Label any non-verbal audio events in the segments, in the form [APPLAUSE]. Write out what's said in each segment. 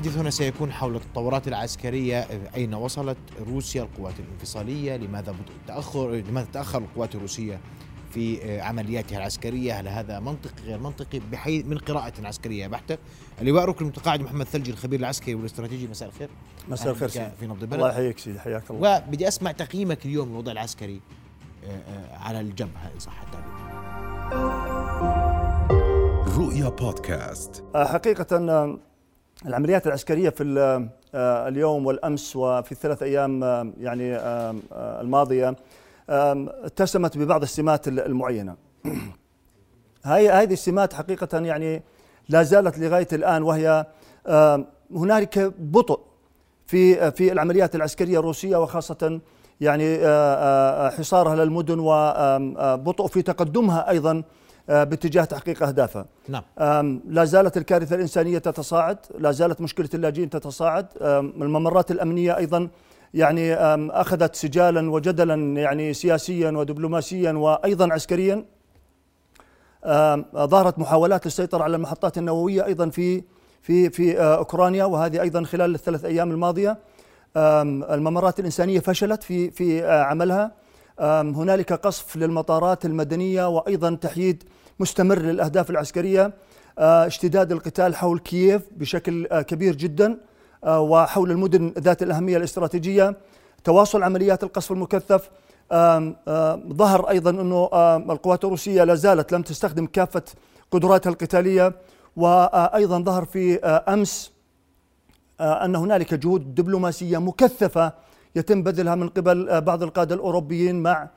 الحديث هنا سيكون حول التطورات العسكرية أين وصلت روسيا القوات الانفصالية؟ لماذا تأخر لماذا تأخر القوات الروسية في عملياتها العسكرية؟ هل هذا منطقي غير منطقي؟ بحيث من قراءة عسكرية بحتة. اللواء ركن المتقاعد محمد ثلجي الخبير العسكري والاستراتيجي مساء الخير. مساء الخير في نبض البلد. الله يحييك سيدي حياك الله. وبدي أسمع تقييمك اليوم للوضع العسكري على الجبهة إن صح التعبير؟ رؤيا بودكاست. حقيقة العمليات العسكرية في اليوم والأمس وفي الثلاث أيام يعني الماضية اتسمت ببعض السمات المعينة. [CLEARS THROAT] هاي هذه السمات حقيقة يعني لا زالت لغاية الآن وهي هنالك بطء في في العمليات العسكرية الروسية وخاصة يعني حصارها للمدن وبطء في تقدمها أيضا باتجاه تحقيق أهدافها. نعم. لا زالت الكارثة الإنسانية تتصاعد لا زالت مشكلة اللاجئين تتصاعد. الممرات الأمنية أيضا يعني أخذت سجالا وجدلا يعني سياسيا ودبلوماسيا وأيضا عسكريا. ظهرت محاولات للسيطرة على المحطات النووية أيضا في في في أوكرانيا وهذه أيضا خلال الثلاث أيام الماضية. الممرات الإنسانية فشلت في في عملها. هنالك قصف للمطارات المدنية وأيضا تحييد مستمر للأهداف العسكرية اشتداد القتال حول كييف بشكل كبير جدا وحول المدن ذات الأهمية الاستراتيجية تواصل عمليات القصف المكثف ظهر أيضا أنه القوات الروسية لا زالت لم تستخدم كافة قدراتها القتالية وأيضا ظهر في أمس أن هنالك جهود دبلوماسية مكثفة يتم بذلها من قبل بعض القادة الأوروبيين مع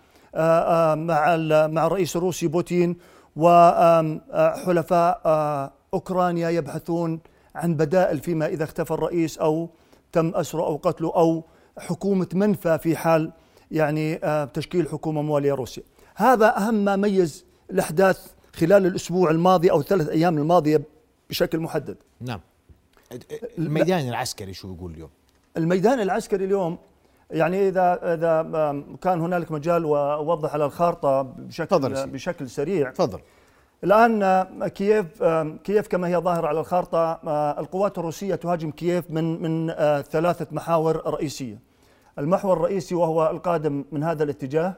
مع مع الرئيس الروسي بوتين وحلفاء أوكرانيا يبحثون عن بدائل فيما إذا اختفى الرئيس أو تم أسره أو قتله أو حكومة منفى في حال يعني تشكيل حكومة موالية روسيا. هذا أهم ما ميز الأحداث خلال الأسبوع الماضي أو الثلاث أيام الماضية بشكل محدد. نعم. الميدان العسكري شو يقول اليوم؟ الميدان العسكري اليوم يعني إذا إذا كان هنالك مجال واوضح على الخارطة بشكل تفضل بشكل سريع. تفضل. الآن كييف كييف كما هي ظاهرة على الخارطة القوات الروسية تهاجم كييف من من ثلاثة محاور رئيسية. المحور الرئيسي وهو القادم من هذا الاتجاه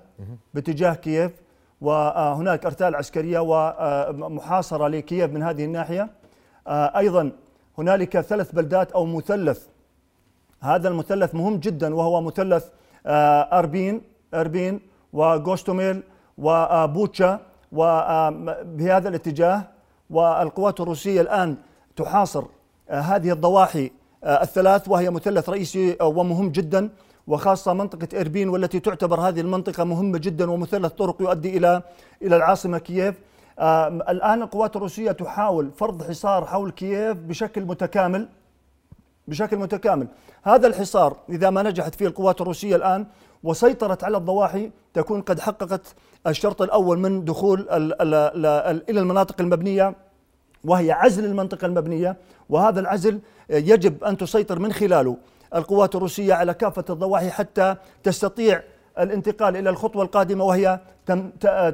باتجاه كييف وهناك أرتال عسكرية ومحاصره لكييف من هذه الناحية. أيضا هنالك ثلاث بلدات أو مثلث هذا المثلث مهم جدا وهو مثلث أربين أربين وغوستوميل وبوتشا وبهذا الاتجاه والقوات الروسية الآن تحاصر هذه الضواحي الثلاث وهي مثلث رئيسي ومهم جدا وخاصة منطقة إربين والتي تعتبر هذه المنطقة مهمة جدا ومثلث طرق يؤدي إلى إلى العاصمة كييف. الآن القوات الروسية تحاول فرض حصار حول كييف بشكل متكامل. بشكل متكامل. هذا الحصار إذا ما نجحت فيه القوات الروسية الآن وسيطرت على الضواحي تكون قد حققت الشرط الأول من دخول ال ال ال إلى المناطق المبنية وهي عزل المنطقة المبنية وهذا العزل يجب أن تسيطر من خلاله. القوات الروسية على كافة الضواحي حتى تستطيع الانتقال إلى الخطوة القادمة وهي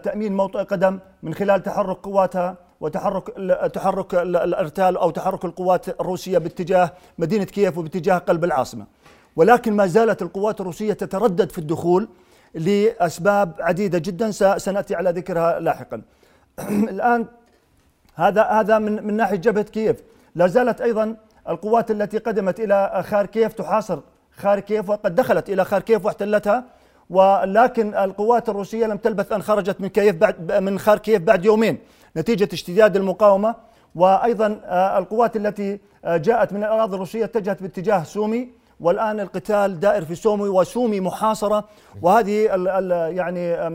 تأمين موطئ قدم من خلال تحرك قواتها وتحرك تحرك الارتال أو تحرك القوات الروسيه باتجاه مدينه كييف وباتجاه قلب العاصمه. ولكن ما زالت القوات الروسيه تتردد في الدخول لاسباب عديده جدا. سناتي على ذكرها لاحقا. [CLEARS THROAT] الان هذا هذا من من ناحيه جبهه كييف. لا زالت أيضا القوات التي قدمت إلى خاركيف تحاصر خاركيف وقد دخلت إلى خاركيف واحتلتها. ولكن القوات الروسيه لم تلبث ان خرجت من كييف بعد من خاركيف بعد يومين. نتيجة اشتداد المقاومة وأيضا القوات التي جاءت من الأراضي الروسية اتجهت باتجاه سومي والآن القتال دائر في سومي وسومي محاصرة. وهذه ال ال يعني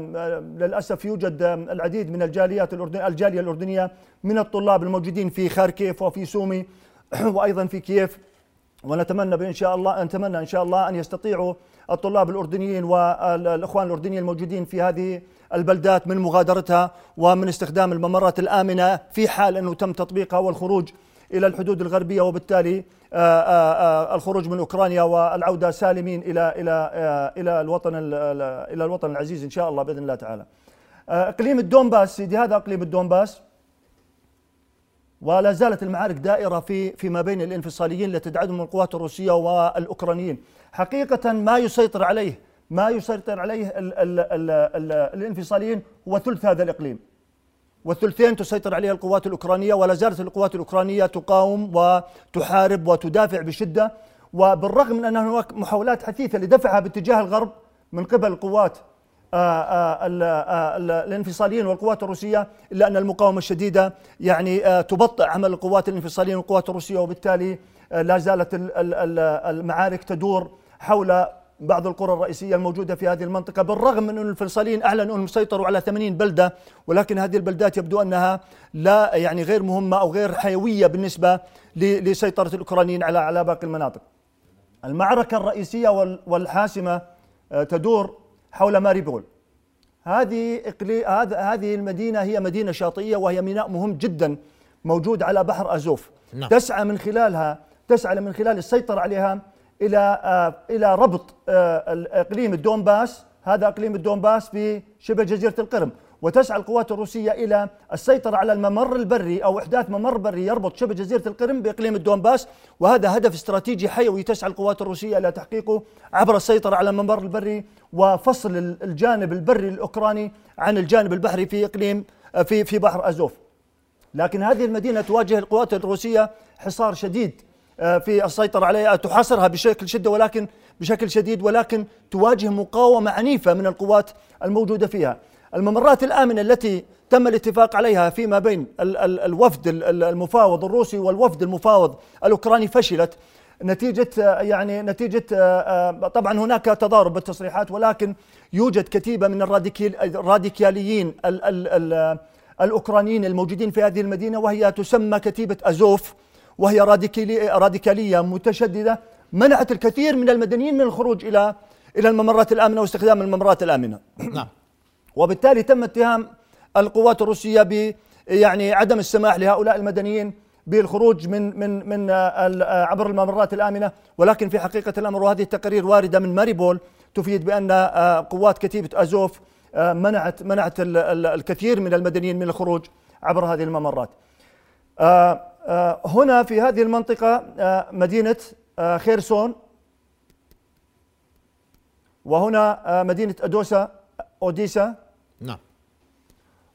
للأسف يوجد العديد من الجاليات الأردن الجالية الأردنية من الطلاب الموجودين في خاركيف وفي سومي [CLEARS THROAT] وأيضا في كييف. ونتمنى ان شاء الله نتمنى إن شاء الله أن يستطيعوا الطلاب الأردنيين والإخوان الأردنيين الموجودين في هذه البلدات من مغادرتها ومن استخدام الممرات الآمنة في حال أنه تم تطبيقها والخروج إلى الحدود الغربية وبالتالي الخروج من أوكرانيا والعودة سالمين إلى إلى إلى الوطن إلى الوطن العزيز إن شاء الله بإذن الله تعالى. إقليم الدونباس سيدي هذا إقليم الدونباس ولا زالت المعارك دائرة في فيما بين الانفصاليين التي تدعمهم القوات الروسية والأوكرانيين. حقيقة ما يسيطر عليه ما يسيطر عليه ال ال ال ال الانفصاليين هو ثلث هذا الإقليم. والثلثين تسيطر عليها القوات الأوكرانية ولا زالت القوات الأوكرانية تقاوم وتحارب وتدافع بشدة. وبالرغم من أن هناك محاولات حثيثة لدفعها باتجاه الغرب من قبل القوات آه، آه، آه، ال- الانفصاليين والقوات الروسية إلا أن المقاومة الشديدة يعني تبطئ عمل القوات الانفصاليين والقوات الروسية وبالتالي لا زالت ال- ال- ال- المعارك تدور حول بعض القرى الرئيسية الموجودة في هذه المنطقة بالرغم من أن الفلسطينيين أعلنوا أنهم سيطروا على 80 بلدة ولكن هذه البلدات يبدو أنها لا يعني غير مهمة أو غير حيوية بالنسبة لسيطرة الأوكرانيين على على باقي المناطق. المعركة الرئيسية وال- والحاسمة تدور حول ماريوبول هذه إقلي... هذه المدينة هي مدينة شاطئية وهي ميناء مهم جدا موجود على بحر أزوف. نعم. تسعى من خلالها تسعى من خلال السيطرة عليها إلى آه، إلى ربط آه، الإقليم الدونباس. هذا إقليم الدونباس بشبه جزيرة القرم. وتسعى القوات الروسية إلى السيطرة على الممر البري أو إحداث ممر بري يربط شبه جزيرة القرم بإقليم الدونباس. وهذا هدف استراتيجي حيوي تسعى القوات الروسية إلى تحقيقه عبر السيطرة على الممر البري وفصل ال- الجانب البري الأوكراني عن الجانب البحري في إقليم في في بحر أزوف. لكن هذه المدينة تواجه القوات الروسية حصار شديد آه، في السيطرة عليها تحاصرها بشكل شدة ولكن بشكل شديد ولكن تواجه مقاومة عنيفة من القوات الموجودة فيها. الممرات الآمنة التي تم الاتفاق عليها فيما بين ال- ال- الوفد ال- ال- المفاوض الروسي والوفد المفاوض الأوكراني فشلت. نتيجة آه، يعني نتيجة آه، آه، طبعا هناك تضارب بالتصريحات ولكن يوجد كتيبة من الراديكاليين ال- ال- ال- الأوكرانيين الموجودين في هذه المدينة وهي تسمى كتيبة أزوف وهي راديكالي راديكالية متشددة منعت الكثير من المدنيين من الخروج إلى إلى الممرات الآمنة واستخدام الممرات الآمنة. نعم. [CLEARS THROAT] وبالتالي تم اتهام القوات الروسية ب يعني عدم السماح لهؤلاء المدنيين بالخروج من من من آه، آه، عبر الممرات الآمنة. ولكن في حقيقة الأمر وهذه التقارير واردة من ماريبول تفيد بأن آه، قوات كتيبة أزوف منعت منعت ال- ال- الكثير من المدنيين من الخروج عبر هذه الممرات. هنا في هذه المنطقة مدينة خيرسون. وهنا مدينة ادوسا اوديسا نعم.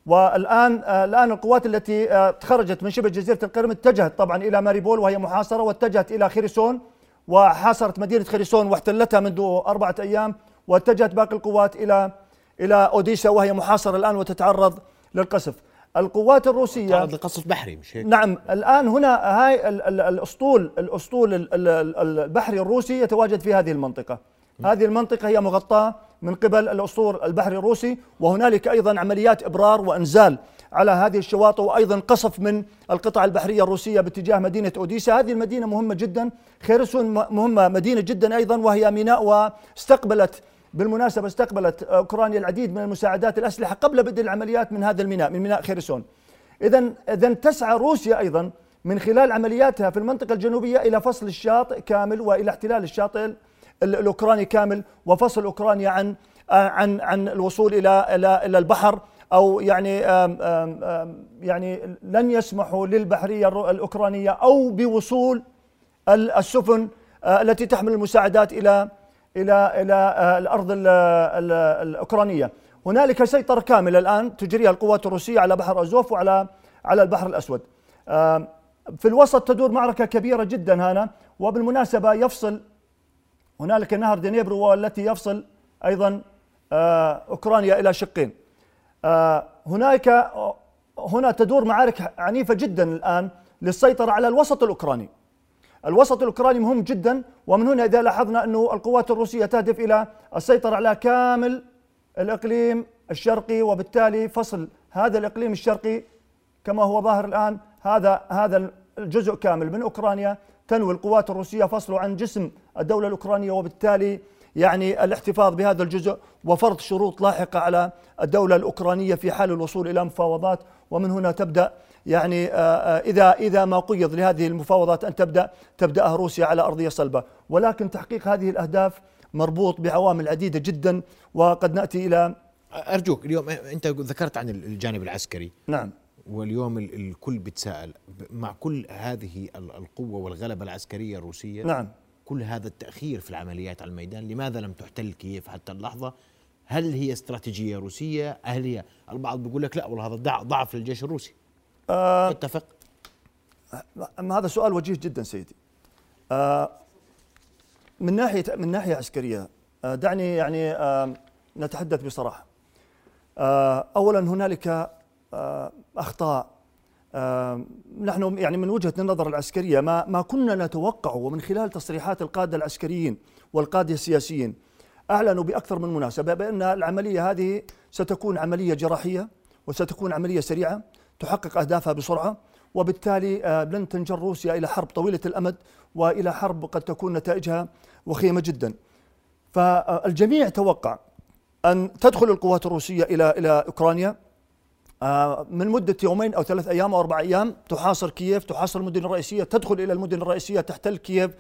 والآن آه، الآن القوات التي آه، خرجت من شبه جزيرة القرم اتجهت طبعا إلى ماريبول وهي محاصرة واتجهت إلى خيرسون وحاصرت مدينة خيرسون واحتلتها منذ أربعة أيام واتجهت باقي القوات إلى إلى أوديسا وهي محاصرة الآن وتتعرض للقصف. القوات الروسية تعرض لقصف بحري مش هيك؟ نعم الآن هنا هاي ال- ال- الأسطول الأسطول ال- ال- ال- البحري الروسي يتواجد في هذه المنطقة. هذه المنطقة هي مغطاة من قبل الاسطول البحري الروسي وهنالك أيضا عمليات إبرار وإنزال على هذه الشواطئ وأيضا قصف من القطع البحرية الروسية باتجاه مدينة أوديسا. هذه المدينة مهمة جدا خيرسون م- مهمة مدينة جدا أيضا وهي ميناء واستقبلت بالمناسبة استقبلت أوكرانيا العديد من المساعدات الأسلحة قبل بدء العمليات من هذا الميناء من ميناء خيرسون. إذا إذا تسعى روسيا أيضا من خلال عملياتها في المنطقة الجنوبية إلى فصل الشاطئ كامل وإلى احتلال الشاطئ ال- الأوكراني كامل وفصل أوكرانيا عن عن عن الوصول إلى إلى إلى البحر أو يعني يعني لن يسمحوا للبحرية الرو- الأوكرانية أو بوصول ال- السفن آه، التي تحمل المساعدات إلى إلى إلى آه، الأرض ال- ال- الأوكرانية. هنالك سيطرة كاملة الآن تجريها القوات الروسية على بحر أزوف وعلى على البحر الأسود. في الوسط تدور معركة كبيرة جدا هنا وبالمناسبة يفصل هنالك نهر دنيبرو والتي يفصل أيضا آه، أوكرانيا إلى شقين. آه، هناك هنا تدور معارك عنيفة جدا الآن للسيطرة على الوسط الأوكراني. الوسط الأوكراني مهم جدا ومن هنا إذا لاحظنا أنه القوات الروسية تهدف إلى السيطرة على كامل الإقليم الشرقي وبالتالي فصل هذا الإقليم الشرقي كما هو ظاهر الآن هذا هذا الجزء كامل من أوكرانيا تنوي القوات الروسية فصله عن جسم الدولة الأوكرانية وبالتالي يعني الاحتفاظ بهذا الجزء وفرض شروط لاحقة على الدولة الأوكرانية في حال الوصول إلى مفاوضات. ومن هنا تبدأ يعني آه، آه، إذا إذا ما قيض لهذه المفاوضات أن تبدأ تبدأها روسيا على أرضية صلبة. ولكن تحقيق هذه الأهداف مربوط بعوامل عديدة جدا وقد نأتي إلى أرجوك اليوم أنت ذكرت عن الجانب العسكري. نعم. واليوم ال- الكل بيتساءل ب- مع كل هذه ال- القوة والغلبة العسكرية الروسية نعم. كل هذا التأخير في العمليات على الميدان لماذا لم تحتل كييف حتى اللحظة؟ هل هي استراتيجية روسية؟ هل هي البعض بيقول لك لا والله هذا ضع- ضعف للجيش الروسي. اتفق؟ أما هذا سؤال وجيه جدا سيدي. آه من ناحيه من ناحية عسكرية آه دعني يعني آه نتحدث بصراحة. آه اولا هنالك اخطاء نحن يعني من وجهة النظر العسكرية ما ما كنا نتوقعه ومن خلال تصريحات القادة العسكريين والقادة السياسيين أعلنوا بأكثر من مناسبة بأن العملية هذه ستكون عملية جراحية وستكون عملية سريعة تحقق أهدافها بسرعة وبالتالي آه، لن تنجر روسيا إلى حرب طويلة الأمد وإلى حرب قد تكون نتائجها وخيمة جدا. فالجميع توقع أن تدخل القوات الروسية إلى إلى أوكرانيا من مدة يومين أو ثلاث أيام أو أربع أيام تحاصر كييف تحاصر المدن الرئيسية تدخل إلى المدن الرئيسية تحتل كييف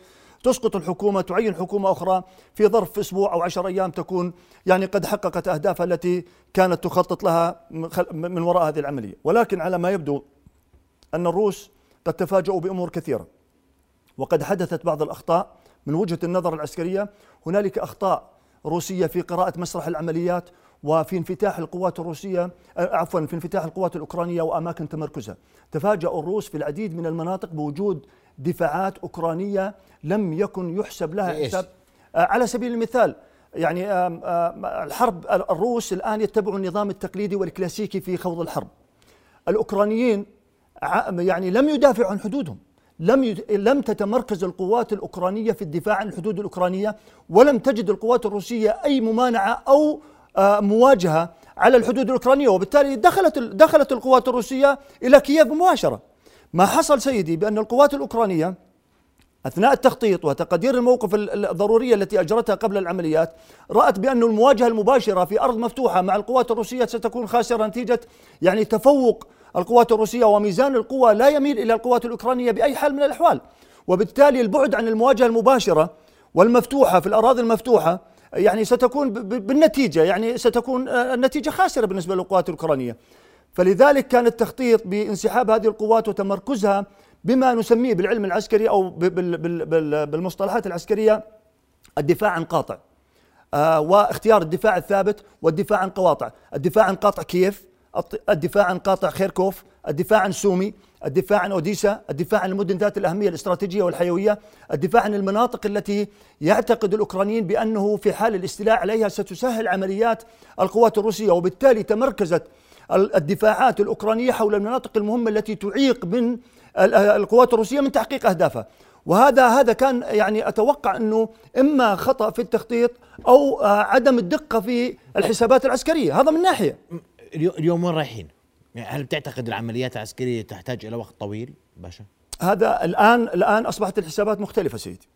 تسقط الحكومة تعين حكومة أخرى في ظرف أسبوع أو عشر أيام تكون يعني قد حققت أهدافها التي كانت تخطط لها من وراء هذه العملية. ولكن على ما يبدو أن الروس قد تفاجؤوا بأمور كثيرة وقد حدثت بعض الأخطاء من وجهة النظر العسكرية. هنالك أخطاء روسية في قراءة مسرح العمليات وفي انفتاح القوات الروسية آه، عفوا في انفتاح القوات الأوكرانية وأماكن تمركزها. تفاجأ الروس في العديد من المناطق بوجود دفاعات أوكرانية لم يكن يحسب لها؟ حساب. آه، على سبيل المثال يعني الحرب الروس الآن يتبعوا النظام التقليدي والكلاسيكي في خوض الحرب. الأوكرانيين يعني لم يدافعوا عن حدودهم. لم يد... لم تتمركز القوات الأوكرانية في الدفاع عن الحدود الأوكرانية ولم تجد القوات الروسية أي ممانعة أو آه، مواجهة على الحدود الأوكرانية وبالتالي دخلت دخلت القوات الروسية إلى كييف مباشرة. ما حصل سيدي بأن القوات الأوكرانية أثناء التخطيط وتقدير الموقف ال- الضروريه التي أجرتها قبل العمليات رأت بأن المواجهة المباشرة في أرض مفتوحة مع القوات الروسية ستكون خاسرة نتيجة يعني تفوق القوات الروسية وميزان القوى لا يميل إلى القوات الأوكرانية بأي حال من الأحوال. وبالتالي البعد عن المواجهة المباشرة والمفتوحة في الأراضي المفتوحة يعني ستكون ب- ب- بالنتيجة يعني ستكون آه، النتيجة خاسرة بالنسبة للقوات الأوكرانية. فلذلك كان التخطيط بانسحاب هذه القوات وتمركزها بما نسميه بالعلم العسكري بال- بالمصطلحات العسكرية الدفاع عن قاطع آه واختيار الدفاع الثابت والدفاع عن قواطع. الدفاع عن قاطع كييف الدفاع عن قاطع خيركوف الدفاع عن سومي. الدفاع عن أوديسا الدفاع عن المدن ذات الأهمية الاستراتيجية والحيوية الدفاع عن المناطق التي يعتقد الأوكرانيين بأنه في حال الاستيلاء عليها ستسهل عمليات القوات الروسية وبالتالي تمركزت ال- الدفاعات الأوكرانية حول المناطق المهمة التي تعيق من ال- القوات الروسية من تحقيق أهدافها. وهذا هذا كان يعني أتوقع أنه إما خطأ في التخطيط أو آه، عدم الدقة في الحسابات العسكرية. هذا من ناحية. اليو- اليوم وين رايحين؟ يعني هل بتعتقد العمليات العسكرية تحتاج إلى وقت طويل باشا؟ هذا الآن الآن أصبحت الحسابات مختلفة سيدي.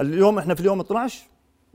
اليوم إحنا في اليوم 12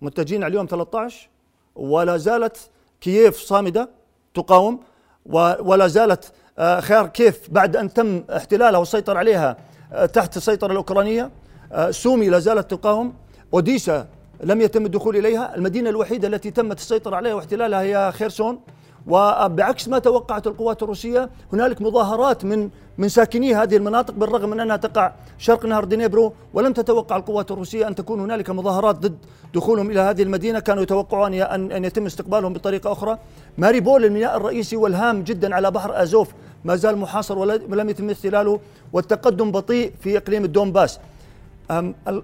متجهين على اليوم 13 ولا زالت كييف صامدة تقاوم ولا زالت آه، خاركيف بعد أن تم احتلالها والسيطره عليها آه، تحت السيطرة الأوكرانية آه، سومي لا زالت تقاوم. أوديسا لم يتم الدخول إليها. المدينة الوحيدة التي تمت السيطرة عليها واحتلالها هي خيرسون. وبعكس ما توقعت القوات الروسية هنالك مظاهرات من من ساكني هذه المناطق بالرغم من أنها تقع شرق نهر دنيبرو ولم تتوقع القوات الروسية أن تكون هنالك مظاهرات ضد دخولهم إلى هذه المدينة. كانوا يتوقعون ان أن يتم استقبالهم بطريقة أخرى. ماريبول الميناء الرئيسي والهام جدا على بحر أزوف ما زال محاصر ولم يتم استلاله والتقدم بطيء في إقليم الدومباس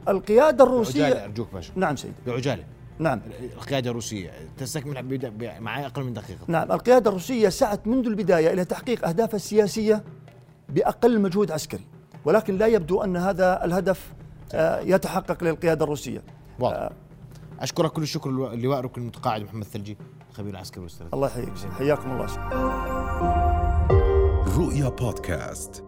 القيادة الروسيه أرجوك باشا. نعم سيدي. بعجالة. نعم. القيادة الروسية تستكمل معي أقل من دقيقة. نعم القيادة الروسية سعت منذ البداية إلى تحقيق أهدافها السياسية بأقل مجهود عسكري ولكن لا يبدو أن هذا الهدف آه، يتحقق للقيادة الروسية. واضح. أشكرك كل الشكر اللواء ركن المتقاعد محمد ثلجي خبير العسكري والاستراتيجي الله يحييك حياكم الله. رؤيا بودكاست.